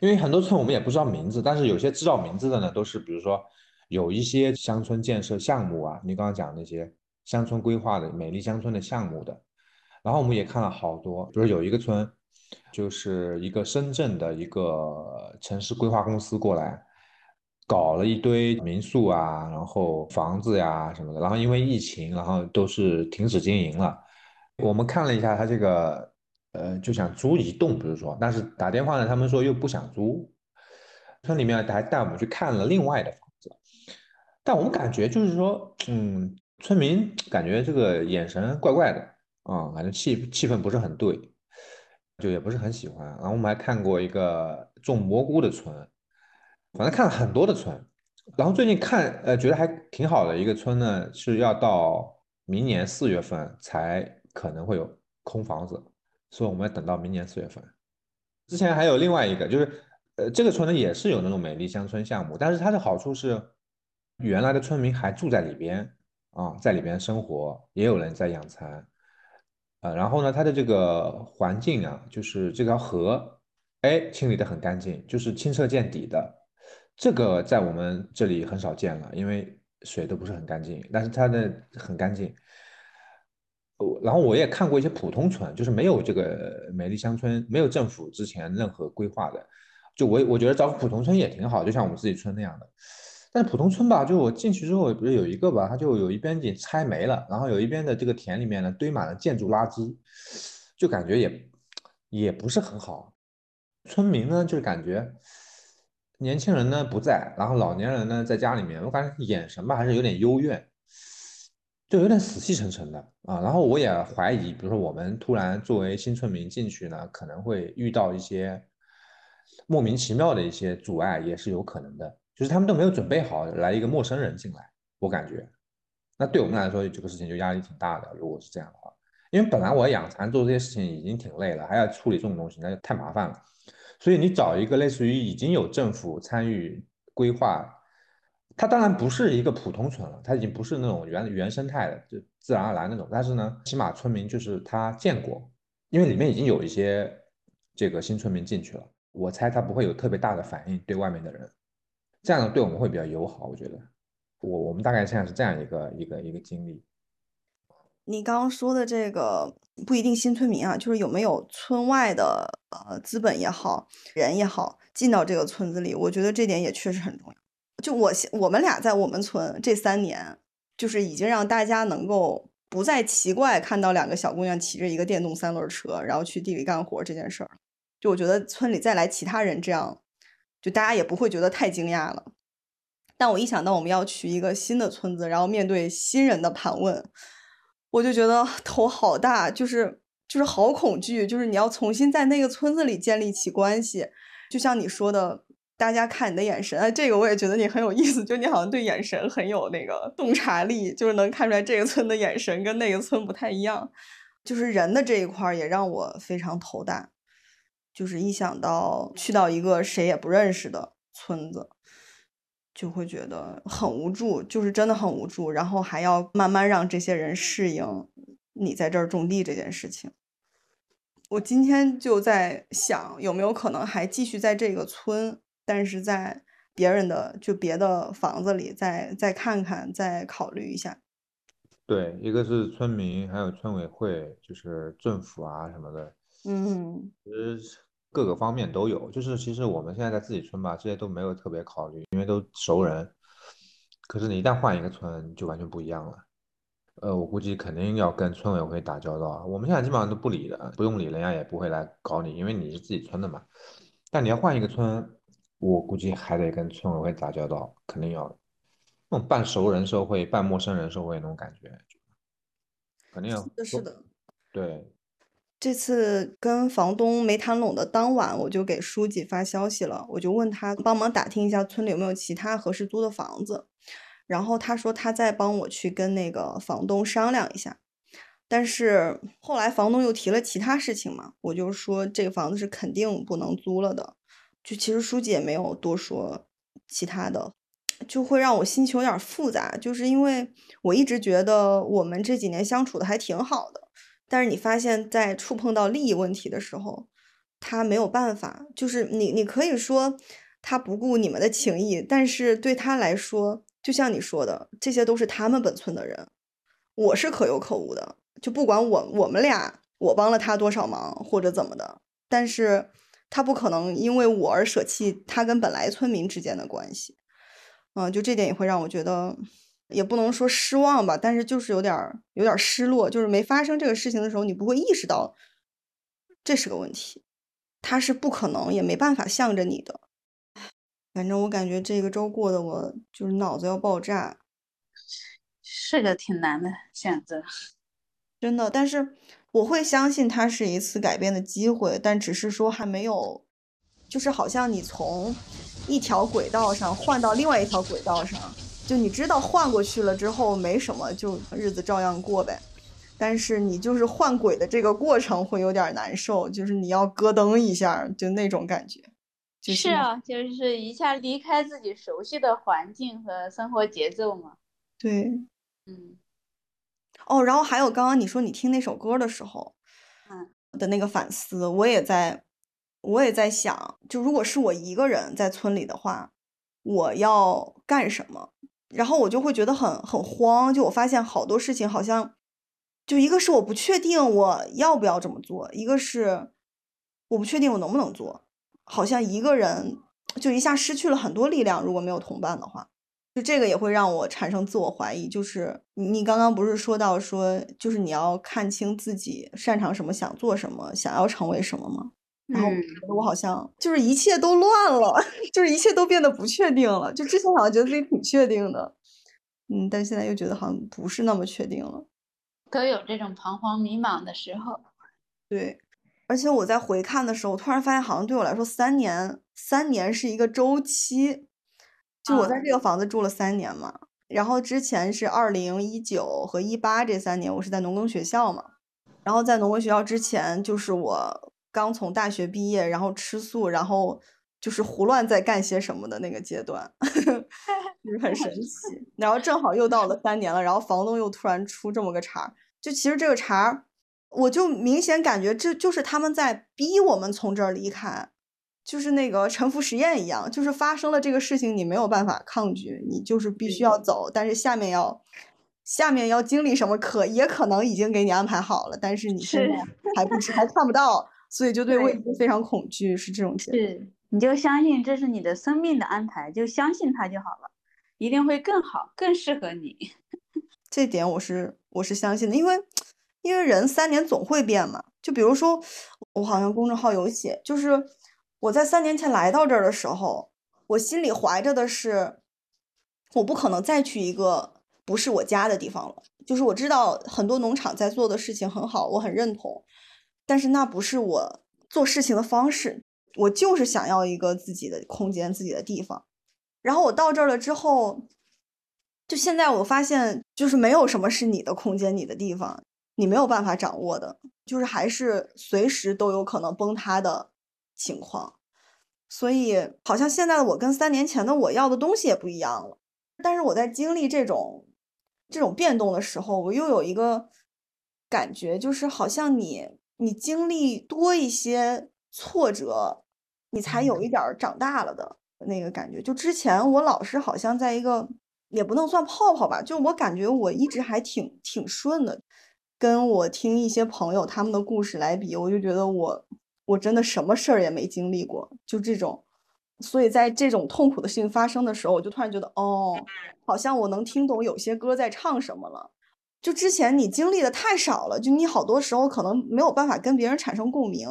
因为很多村我们也不知道名字，但是有些知道名字的呢，都是比如说有一些乡村建设项目啊，你刚刚讲那些乡村规划的美丽乡村的项目的。然后我们也看了好多，比如有一个村。就是一个深圳的一个城市规划公司过来，搞了一堆民宿啊，然后房子呀什么的，然后因为疫情，然后都是停止经营了。我们看了一下他这个，呃，就想租一栋，比如说，但是打电话呢，他们说又不想租。村里面还带我们去看了另外的房子，但我们感觉就是说，嗯，村民感觉这个眼神怪怪的啊，感觉气气氛不是很对。就也不是很喜欢，然后我们还看过一个种蘑菇的村，反正看了很多的村，然后最近看呃觉得还挺好的一个村呢，是要到明年四月份才可能会有空房子，所以我们要等到明年四月份。之前还有另外一个，就是呃，这个村呢也是有那种美丽乡村项目，但是它的好处是，原来的村民还住在里边啊，在里边生活，也有人在养蚕，呃，然后呢，它的这个环境啊，就是这条河，哎，清理的很干净，就是清澈见底的，这个在我们这里很少见了，因为水都不是很干净，但是它的很干净。我然后我也看过一些普通村，就是没有这个美丽乡村，没有政府之前任何规划的，就我我觉得找普通村也挺好，就像我们自己村那样的。但是普通村吧，就我进去之后，不是有一个吧，它就有一边已经拆没了，然后有一边的这个田里面呢堆满了建筑垃圾，就感觉也也不是很好。村民呢，就是感觉年轻人呢不在，然后老年人呢在家里面，我感觉眼神吧还是有点幽怨。就有点死气沉沉的啊，然后我也怀疑，比如说我们突然作为新村民进去呢，可能会遇到一些莫名其妙的一些阻碍，也是有可能的。就是他们都没有准备好来一个陌生人进来，我感觉，那对我们来说这个事情就压力挺大的。如果是这样的话，因为本来我养蚕做这些事情已经挺累了，还要处理这种东西，那就太麻烦了。所以你找一个类似于已经有政府参与规划。它当然不是一个普通村了，它已经不是那种原原生态的，就自然而然那种。但是呢，起码村民就是他见过，因为里面已经有一些这个新村民进去了，我猜他不会有特别大的反应对外面的人，这样对我们会比较友好。我觉得，我我们大概现在是这样一个一个一个经历。你刚刚说的这个不一定新村民啊，就是有没有村外的呃资本也好，人也好进到这个村子里，我觉得这点也确实很重要。就我我们俩在我们村这三年，就是已经让大家能够不再奇怪看到两个小姑娘骑着一个电动三轮车，然后去地里干活这件事儿。就我觉得村里再来其他人这样，就大家也不会觉得太惊讶了。但我一想到我们要去一个新的村子，然后面对新人的盘问，我就觉得 头好大，就是就是好恐惧，就是你要重新在那个村子里建立起关系，就像你说的。大家看你的眼神，哎，这个我也觉得你很有意思，就你好像对眼神很有那个洞察力，就是能看出来这个村的眼神跟那个村不太一样。就是人的这一块也让我非常头大，就是一想到去到一个谁也不认识的村子，就会觉得很无助，就是真的很无助。然后还要慢慢让这些人适应你在这儿种地这件事情。我今天就在想，有没有可能还继续在这个村。但是在别人的就别的房子里再再看看，再考虑一下。对，一个是村民，还有村委会，就是政府啊什么的。嗯，其实各个方面都有。就是其实我们现在在自己村吧，这些都没有特别考虑，因为都熟人。可是你一旦换一个村，就完全不一样了。呃，我估计肯定要跟村委会打交道。我们现在基本上都不理的，不用理，人家也不会来搞你，因为你是自己村的嘛。但你要换一个村。我估计还得跟村委会打交道，肯定要那种半熟人社会、半陌生人社会那种感觉，肯定要。是的，是的。对，这次跟房东没谈拢的当晚，我就给书记发消息了，我就问他帮忙打听一下村里有没有其他合适租的房子，然后他说他再帮我去跟那个房东商量一下，但是后来房东又提了其他事情嘛，我就说这个房子是肯定不能租了的。就其实书记也没有多说其他的，就会让我心情有点复杂。就是因为我一直觉得我们这几年相处的还挺好的，但是你发现，在触碰到利益问题的时候，他没有办法。就是你，你可以说他不顾你们的情谊，但是对他来说，就像你说的，这些都是他们本村的人，我是可有可无的。就不管我我们俩，我帮了他多少忙或者怎么的，但是。他不可能因为我而舍弃他跟本来村民之间的关系，嗯，就这点也会让我觉得，也不能说失望吧，但是就是有点有点失落，就是没发生这个事情的时候，你不会意识到这是个问题，他是不可能也没办法向着你的，反正我感觉这个周过的我就是脑子要爆炸，是个挺难的选择，真的，但是。我会相信它是一次改变的机会，但只是说还没有，就是好像你从一条轨道上换到另外一条轨道上，就你知道换过去了之后没什么，就日子照样过呗。但是你就是换轨的这个过程会有点难受，就是你要咯噔一下，就那种感觉。就是啊，就是一下离开自己熟悉的环境和生活节奏嘛。对，嗯，哦，然后还有刚刚你说你听那首歌的时候，嗯的那个反思，我也在，我也在想，就如果是我一个人在村里的话，我要干什么？然后我就会觉得很很慌，就我发现好多事情好像，就一个是我不确定我要不要这么做，一个是我不确定我能不能做，好像一个人就一下失去了很多力量，如果没有同伴的话。就这个也会让我产生自我怀疑，就是你刚刚不是说到说，就是你要看清自己擅长什么，想做什么，想要成为什么吗？然后我嗯觉得我好像就是一切都乱了，就是一切都变得不确定了。就之前好像觉得自己挺确定的，嗯，但现在又觉得好像不是那么确定了。都有这种彷徨迷茫的时候。对，而且我在回看的时候，突然发现好像对我来说，三年三年是一个周期。就我在啊这个房子住了三年嘛，然后之前是二零一九和一八这三年，我是在农耕学校嘛，然后在农耕学校之前，就是我刚从大学毕业，然后吃素，然后就是胡乱在干些什么的那个阶段，就是很神奇。然后正好又到了三年了，然后房东又突然出这么个茬儿，就其实这个茬儿，我就明显感觉这就是他们在逼我们从这儿离开。就是那个沉浮实验一样，就是发生了这个事情，你没有办法抗拒，你就是必须要走。但是下面要，下面要经历什么可也可能已经给你安排好了，但是你现在还不知还看不到，所以就对未对知非常恐惧，是这种结果。是，你就相信这是你的生命的安排，就相信它就好了，一定会更好，更适合你。这点我是我是相信的，因为因为人三年总会变嘛。就比如说，我好像公众号有写，就是我在三年前来到这儿的时候，我心里怀着的是，我不可能再去一个不是我家的地方了。就是我知道很多农场在做的事情很好，我很认同，但是那不是我做事情的方式。我就是想要一个自己的空间、自己的地方。然后我到这儿了之后，就现在我发现，就是没有什么是你的空间、你的地方，你没有办法掌握的，就是还是随时都有可能崩塌的情况。所以，好像现在的我跟三年前的我要的东西也不一样了。但是我在经历这种这种变动的时候，我又有一个感觉，就是好像你你经历多一些挫折，你才有一点儿长大了的那个感觉。就之前我老是好像在一个也不能算泡泡吧，就我感觉我一直还挺挺顺的。跟我听一些朋友他们的故事来比，我就觉得我我真的什么事儿也没经历过，就这种。所以在这种痛苦的事情发生的时候，我就突然觉得，哦，好像我能听懂有些歌在唱什么了。就之前你经历的太少了，就你好多时候可能没有办法跟别人产生共鸣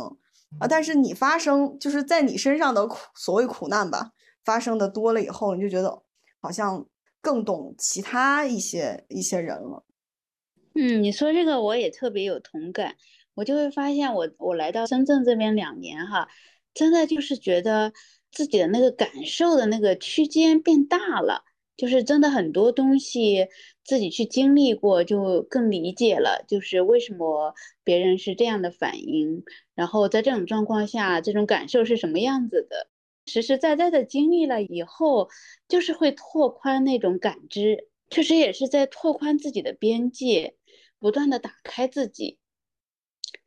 啊，但是你发生就是在你身上的苦所谓苦难吧，发生的多了以后，你就觉得好像更懂其他一些一些人了。嗯，你说这个我也特别有同感，我就会发现我我来到深圳这边两年哈，真的就是觉得自己的那个感受的那个区间变大了，就是真的很多东西自己去经历过，就更理解了，就是为什么别人是这样的反应，然后在这种状况下，这种感受是什么样子的，实实在在的经历了以后，就是会拓宽那种感知，确实也是在拓宽自己的边界。不断的打开自己，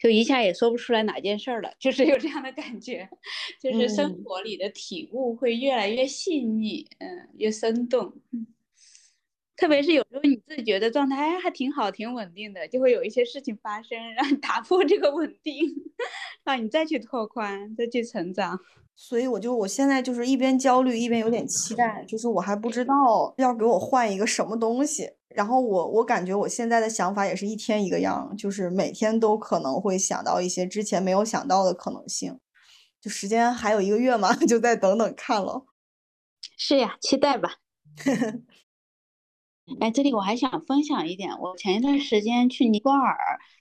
就一下也说不出来哪件事儿了，就是有这样的感觉，就是生嗯活里的体悟会越来越细腻，嗯，越生动。特别是有时候你自己觉得状态哎还挺好、挺稳定的，就会有一些事情发生，让你打破这个稳定，让你再去拓宽、再去成长。所以我就我现在就是一边焦虑一边有点期待，就是我还不知道要给我换一个什么东西。然后我我感觉我现在的想法也是一天一个样，就是每天都可能会想到一些之前没有想到的可能性。就时间还有一个月嘛，就再等等看了。是呀，期待吧。哎，这里我还想分享一点，我前一段时间去尼泊尔，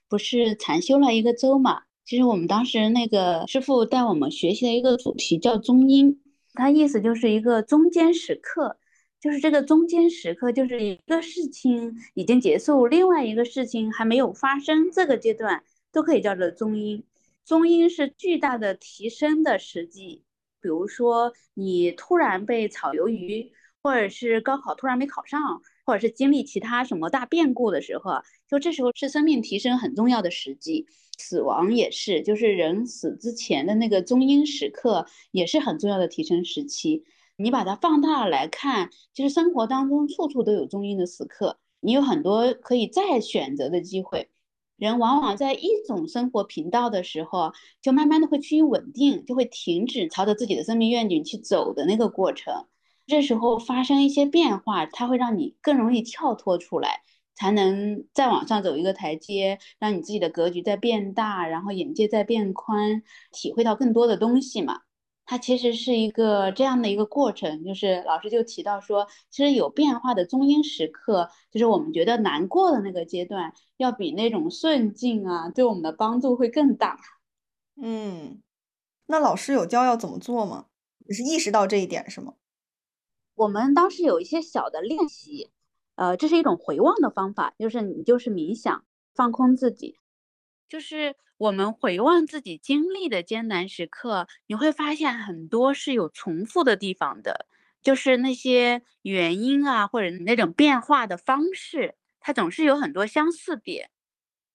不是禅修了一个周嘛？其实我们当时那个师傅带我们学习的一个主题叫中阴，它意思就是一个中间时刻，就是这个中间时刻，就是一个事情已经结束，另外一个事情还没有发生，这个阶段都可以叫做中阴。中阴是巨大的提升的时机，比如说你突然被炒鱿鱼，或者是高考突然没考上，或者是经历其他什么大变故的时候，就这时候是生命提升很重要的时机。死亡也是，就是人死之前的那个中阴时刻，也是很重要的提升时期。你把它放大来看，其实生活当中处处都有中阴的时刻，你有很多可以再选择的机会。人往往在一种生活频道的时候，就慢慢的会趋于稳定，就会停止朝着自己的生命愿景去走的那个过程。这时候发生一些变化，它会让你更容易跳脱出来，才能再往上走一个台阶，让你自己的格局在变大，然后眼界在变宽，体会到更多的东西嘛。它其实是一个这样的一个过程，就是老师就提到说，其实有变化的中阴时刻，就是我们觉得难过的那个阶段，要比那种顺境啊，对我们的帮助会更大。嗯，那老师有教要怎么做吗？你是意识到这一点是吗？我们当时有一些小的练习，呃，这是一种回望的方法，就是你就是冥想，放空自己，就是我们回望自己经历的艰难时刻，你会发现很多是有重复的地方的，就是那些原因啊，或者那种变化的方式，它总是有很多相似点，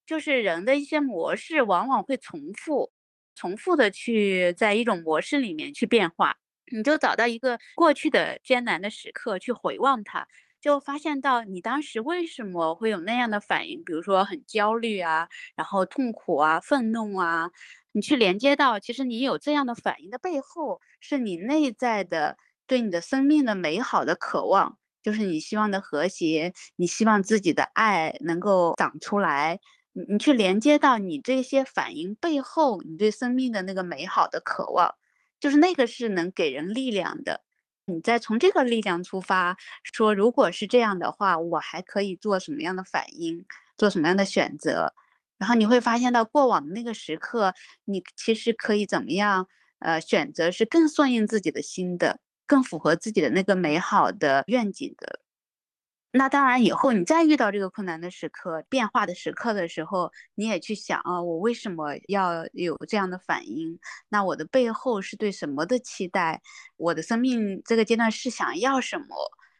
就是人的一些模式往往会重复，重复的去在一种模式里面去变化。你就找到一个过去的艰难的时刻去回望它，就发现到你当时为什么会有那样的反应，比如说很焦虑啊，然后痛苦啊、愤怒啊，你去连接到其实你有这样的反应的背后，是你内在的对你的生命的美好的渴望，就是你希望的和谐，你希望自己的爱能够长出来，你你去连接到你这些反应背后，你对生命的那个美好的渴望。就是那个是能给人力量的，你再从这个力量出发，说如果是这样的话，我还可以做什么样的反应，做什么样的选择，然后你会发现到过往的那个时刻，你其实可以怎么样，呃，选择是更顺应自己的心的，更符合自己的那个美好的愿景的。那当然，以后你再遇到这个困难的时刻、变化的时刻的时候，你也去想啊，我为什么要有这样的反应？那我的背后是对什么的期待？我的生命这个阶段是想要什么？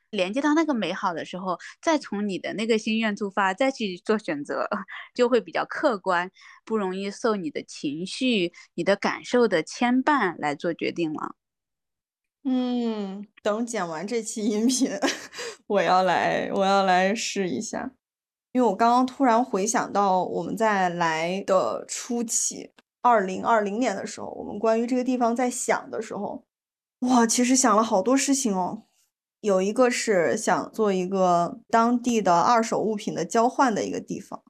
连接到那个美好的时候，再从你的那个心愿出发，再去做选择，就会比较客观，不容易受你的情绪、你的感受的牵绊来做决定了。嗯，等剪完这期音频，我要来，我要来试一下，因为我刚刚突然回想到我们在来的初期，二零二零年的时候，我们关于这个地方在想的时候，哇，其实想了好多事情哦。有一个是想做一个当地的二手物品的交换的一个地方，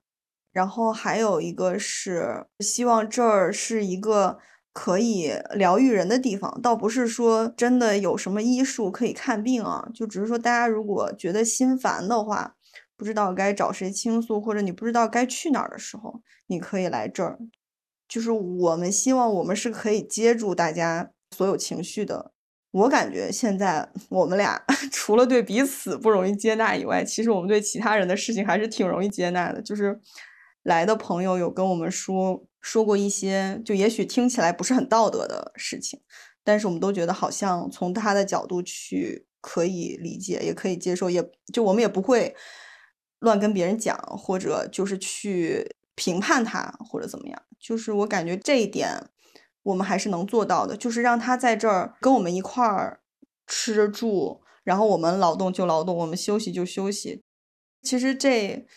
然后还有一个是希望这儿是一个。可以疗愈人的地方，倒不是说真的有什么医术可以看病啊，就只是说大家如果觉得心烦的话，不知道该找谁倾诉，或者你不知道该去哪儿的时候，你可以来这儿。就是我们希望我们是可以接住大家所有情绪的。我感觉现在我们俩 除了对彼此不容易接纳以外，其实我们对其他人的事情还是挺容易接纳的。就是来的朋友有跟我们说。说过一些，就也许听起来不是很道德的事情，但是我们都觉得好像从他的角度去可以理解，也可以接受，也就我们也不会乱跟别人讲，或者就是去评判他或者怎么样。就是我感觉这一点我们还是能做到的，就是让他在这儿跟我们一块儿吃住，然后我们劳动就劳动，我们休息就休息。其实这。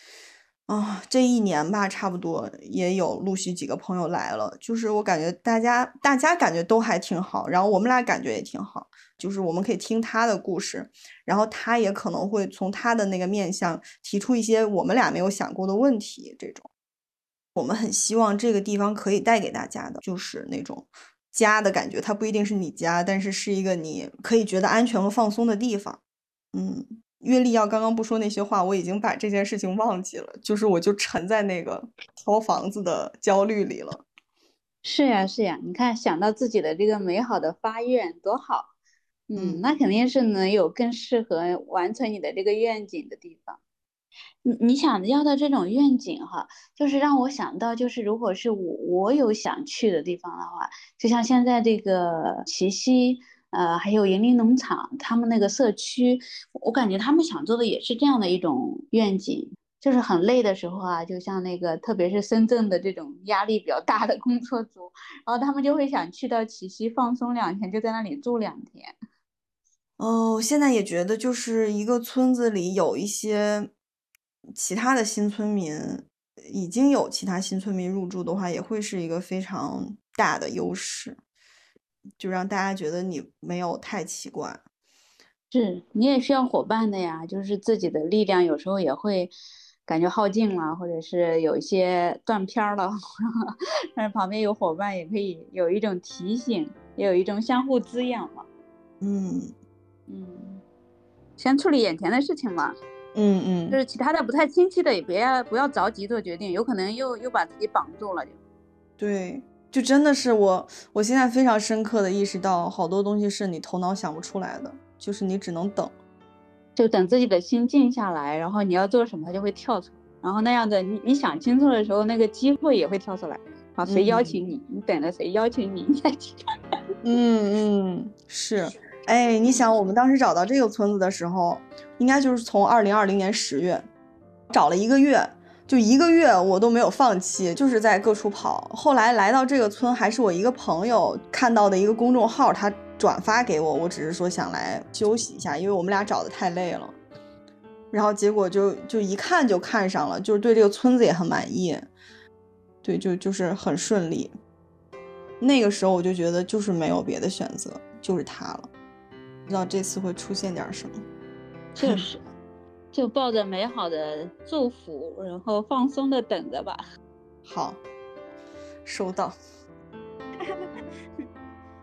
啊，这一年吧，差不多也有陆续几个朋友来了，就是我感觉大家大家感觉都还挺好，然后我们俩感觉也挺好，就是我们可以听他的故事，然后他也可能会从他的那个面相提出一些我们俩没有想过的问题。这种我们很希望这个地方可以带给大家的，就是那种家的感觉，它不一定是你家，但是是一个你可以觉得安全和放松的地方。嗯。约利要刚刚不说那些话，我已经把这件事情忘记了，就是我就沉在那个挑房子的焦虑里了。是呀，是呀，你看想到自己的这个美好的发愿多好，嗯，那肯定是能有更适合完成你的这个愿景的地方。你你想要的这种愿景哈，就是让我想到，就是如果是我我有想去的地方的话，就像现在这个齐溪，呃，还有盈林农场，他们那个社区，我感觉他们想做的也是这样的一种愿景。就是很累的时候啊，就像那个，特别是深圳的这种压力比较大的工作组，然后他们就会想去到齐溪放松两天，就在那里住两天。哦，现在也觉得就是一个村子里有一些其他的新村民，已经有其他新村民入住的话，也会是一个非常大的优势，就让大家觉得你没有太奇怪。是你也需要伙伴的呀，就是自己的力量有时候也会感觉耗尽了，或者是有一些断片儿了，但是旁边有伙伴也可以有一种提醒，也有一种相互滋养嘛。嗯嗯，先处理眼前的事情嘛，嗯嗯，就是其他的不太清晰的也别不要着急做决定，有可能又又把自己绑住了就。对，就真的是我，我现在非常深刻的意识到，好多东西是你头脑想不出来的，就是你只能等。就等自己的心静下来，然后你要做什么，它就会跳出来。然后那样的，你你想清楚的时候，那个机会也会跳出来。啊，谁邀请你，你等着谁邀请你，你再去。嗯嗯，是。哎，你想，我们当时找到这个村子的时候，应该就是从二零二零年十月，找了一个月，就一个月我都没有放弃，就是在各处跑。后来来到这个村，还是我一个朋友看到的一个公众号，他转发给我，我只是说想来休息一下，因为我们俩找的太累了。然后结果就就一看就看上了，就是对这个村子也很满意，对，就就是很顺利。那个时候我就觉得就是没有别的选择，就是它了。不知道这次会出现点什么。就是，就抱着美好的祝福，然后放松的等着吧。好，收到。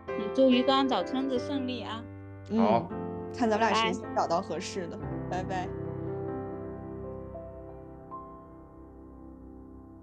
你 祝鱼缸找村子顺利啊！好嗯，看咱们俩谁先找到合适的。拜拜。